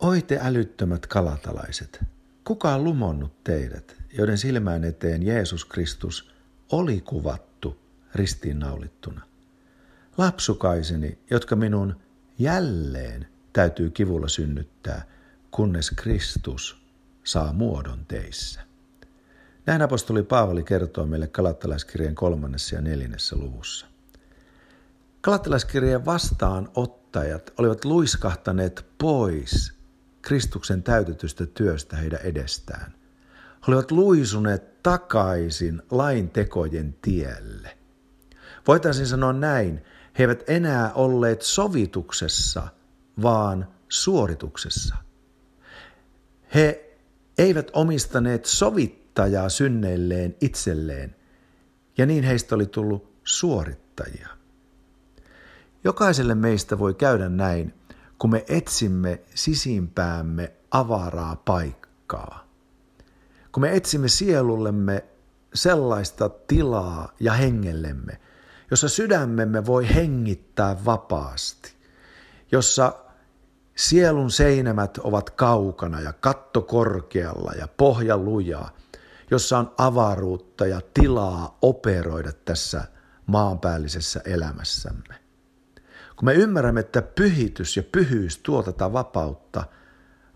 Oi te älyttömät kalatalaiset, kuka on lumonnut teidät, joiden silmään eteen Jeesus Kristus oli kuvattu ristiinnaulittuna? Lapsukaiseni, jotka minun jälleen täytyy kivulla synnyttää, kunnes Kristus saa muodon teissä. Näin apostoli Paavali kertoo meille kalattalaiskirjeen kolmannessa ja neljännessä luvussa. Kalattalaiskirjeen vastaanottajat olivat luiskahtaneet pois Kristuksen täytetystä työstä heidän edestään. He olivat luisuneet takaisin lain tekojen tielle. Voitaisiin sanoa näin, he eivät enää olleet sovituksessa, vaan suorituksessa. He eivät omistaneet sovittajaa synneilleen itselleen, ja niin heistä oli tullut suorittajia. Jokaiselle meistä voi käydä näin, kun me etsimme sisimpäämme avaraa paikkaa. Kun me etsimme sielullemme sellaista tilaa ja hengellemme, jossa sydämemme voi hengittää vapaasti, jossa sielun seinämät ovat kaukana ja katto korkealla ja pohja lujaa, jossa on avaruutta ja tilaa operoida tässä maanpäällisessä elämässämme. Kun me ymmärrämme, että pyhitys ja pyhyys tuo tätä vapautta,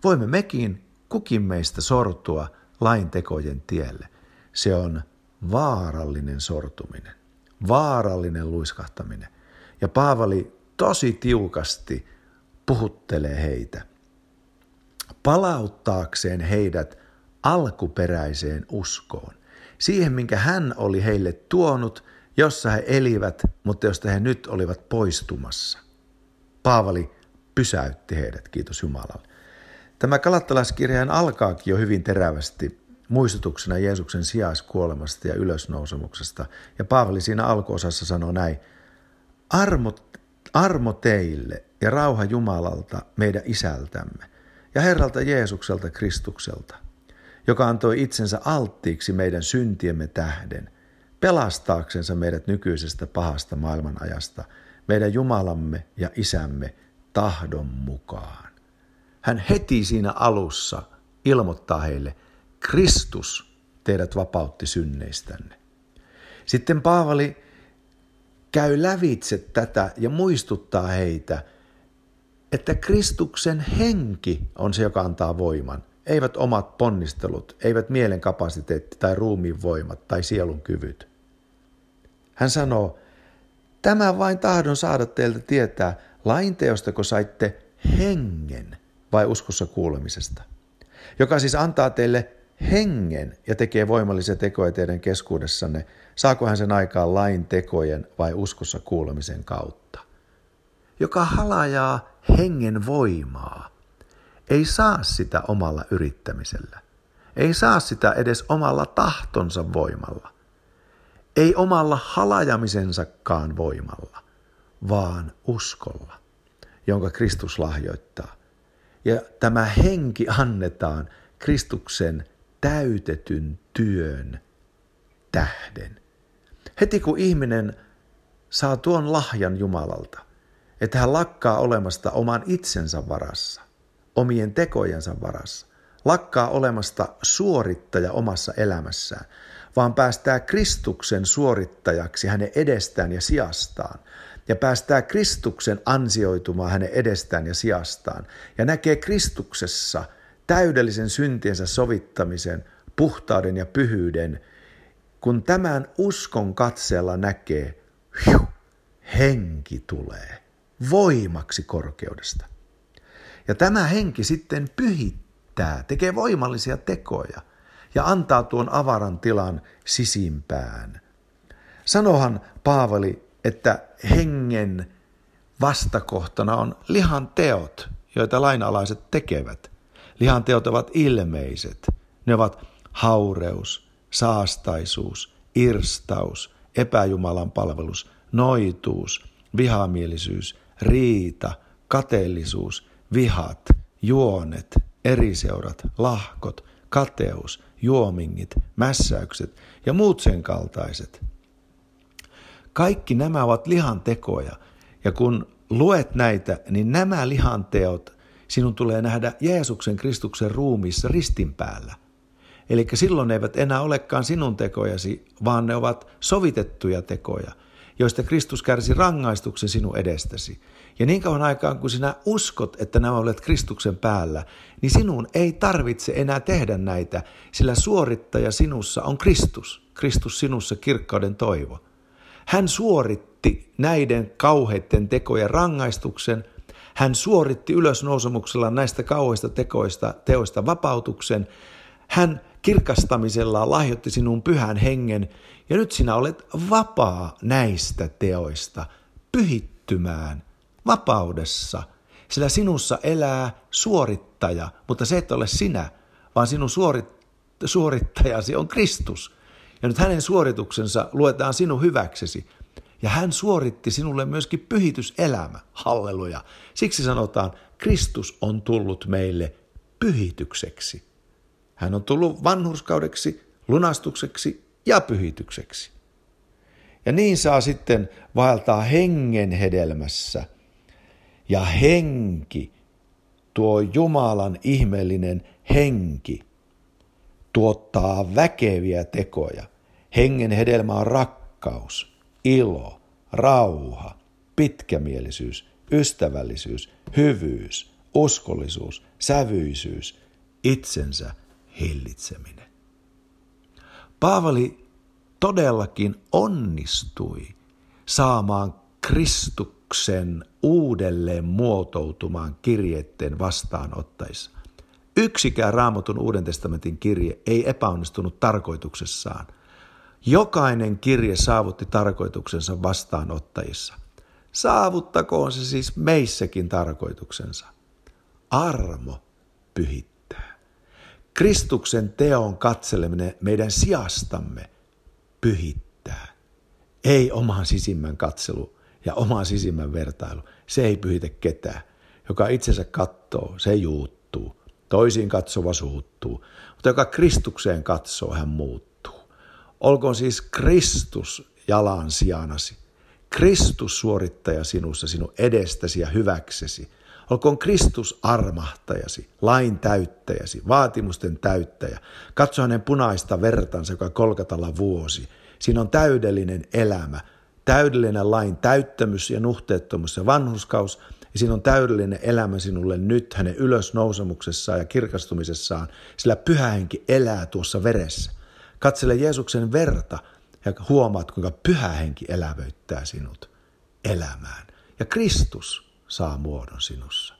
voimme mekin kukin meistä sortua lain tekojen tielle. Se on vaarallinen sortuminen, vaarallinen luiskahtaminen. Ja Paavali tosi tiukasti puhuttelee heitä palauttaakseen heidät alkuperäiseen uskoon. Siihen, minkä hän oli heille tuonut – jossa he elivät, mutta josta he nyt olivat poistumassa. Paavali pysäytti heidät, kiitos Jumalalle. Tämä kalattalaiskirjain alkaakin jo hyvin terävästi muistutuksena Jeesuksen sijaiskuolemasta ja ylösnousemuksesta. Ja Paavali siinä alkuosassa sanoo näin, armo, armo teille ja rauha Jumalalta meidän isältämme ja Herralta Jeesukselta Kristukselta, joka antoi itsensä alttiiksi meidän syntiemme tähden pelastaaksensa meidät nykyisestä pahasta maailmanajasta, meidän Jumalamme ja Isämme tahdon mukaan. Hän heti siinä alussa ilmoittaa heille, Kristus teidät vapautti synneistänne. Sitten Paavali käy lävitse tätä ja muistuttaa heitä, että Kristuksen henki on se, joka antaa voiman. Eivät omat ponnistelut, eivät mielen kapasiteetti tai ruumiin voimat tai sielun kyvyt. Hän sanoo, tämä vain tahdon saada teiltä tietää, lainteostako saitte hengen vai uskossa kuulemisesta, joka siis antaa teille hengen ja tekee voimallisia tekoja teidän keskuudessanne, saako hän sen aikaan lain tekojen vai uskossa kuulemisen kautta. Joka halajaa hengen voimaa, ei saa sitä omalla yrittämisellä, ei saa sitä edes omalla tahtonsa voimalla, ei omalla halajamisensakaan voimalla, vaan uskolla, jonka Kristus lahjoittaa. Ja tämä henki annetaan Kristuksen täytetyn työn tähden. Heti kun ihminen saa tuon lahjan Jumalalta, että hän lakkaa olemasta oman itsensä varassa, omien tekojensa varassa, lakkaa olemasta suorittaja omassa elämässään, vaan päästää Kristuksen suorittajaksi hänen edestään ja sijastaan. Ja päästää Kristuksen ansioitumaan hänen edestään ja sijastaan. Ja näkee Kristuksessa täydellisen syntiensä sovittamisen, puhtauden ja pyhyyden, kun tämän uskon katseella näkee, hiu, henki tulee voimaksi korkeudesta. Ja tämä henki sitten pyhittää, tekee voimallisia tekoja – ja antaa tuon avaran tilan sisimpään. Sanohan Paavali, että hengen vastakohtana on lihan teot, joita lainalaiset tekevät. Lihan teot ovat ilmeiset. Ne ovat haureus, saastaisuus, irstaus, epäjumalan palvelus, noituus, vihamielisyys, riita, kateellisuus, vihat, juonet, eriseurat, lahkot, kateus, juomingit, mässäykset ja muut sen kaltaiset. Kaikki nämä ovat lihan tekoja, ja kun luet näitä, niin nämä lihanteot Sinun tulee nähdä Jeesuksen Kristuksen ruumiissa ristin päällä. Eli silloin ne eivät enää olekaan sinun tekojasi, vaan ne ovat sovitettuja tekoja, joista Kristus kärsi rangaistuksen sinun edestäsi. Ja niin kauan aikaan, kun sinä uskot, että nämä olet Kristuksen päällä, niin sinun ei tarvitse enää tehdä näitä, sillä suorittaja sinussa on Kristus. Kristus sinussa kirkkauden toivo. Hän suoritti näiden kauheiden tekojen rangaistuksen. Hän suoritti ylösnousemuksella näistä kauheista tekoista, teoista vapautuksen. Hän kirkastamisella lahjoitti sinun pyhän hengen, ja nyt sinä olet vapaa näistä teoista, pyhittymään vapaudessa, sillä sinussa elää suorittaja, mutta se et ole sinä, vaan sinun suorit, suorittajasi on Kristus. Ja nyt hänen suorituksensa luetaan sinun hyväksesi. Ja hän suoritti sinulle myöskin pyhityselämä. Halleluja. Siksi sanotaan, Kristus on tullut meille pyhitykseksi. Hän on tullut vanhurskaudeksi, lunastukseksi ja pyhitykseksi. Ja niin saa sitten vaeltaa hengen hedelmässä. Ja henki, tuo Jumalan ihmeellinen henki, tuottaa väkeviä tekoja. Hengen hedelmä on rakkaus, ilo, rauha, pitkämielisyys, ystävällisyys, hyvyys, uskollisuus, sävyisyys, itsensä hillitseminen. Paavali todellakin onnistui saamaan Kristuksen uudelleen muotoutumaan kirjeiden vastaanottajissa. Yksikään raamatun Uuden testamentin kirje ei epäonnistunut tarkoituksessaan. Jokainen kirje saavutti tarkoituksensa vastaanottajissa. Saavuttakoon se siis meissäkin tarkoituksensa. Armo pyhittää. Kristuksen teon katseleminen meidän sijastamme pyhittää. Ei oman sisimmän katselu ja oman sisimmän vertailu. Se ei pyhitä ketään. Joka itsensä katsoo, se juuttuu. Toisiin katsova suuttuu. Mutta joka Kristukseen katsoo, hän muuttuu. Olkoon siis Kristus jalan sijanasi. Kristus suorittaja sinussa, sinun edestäsi ja hyväksesi. Olkoon Kristus armahtajasi, lain täyttäjäsi, vaatimusten täyttäjä. Katso hänen punaista vertansa, joka kolkatalla vuosi. Siinä on täydellinen elämä, täydellinen lain täyttämys ja nuhteettomuus ja vanhuskaus, ja siinä on täydellinen elämä sinulle nyt hänen ylösnousemuksessaan ja kirkastumisessaan, sillä pyhä henki elää tuossa veressä. Katsele Jeesuksen verta ja huomaat, kuinka pyhä henki elävöittää sinut elämään. Ja Kristus saa muodon sinussa.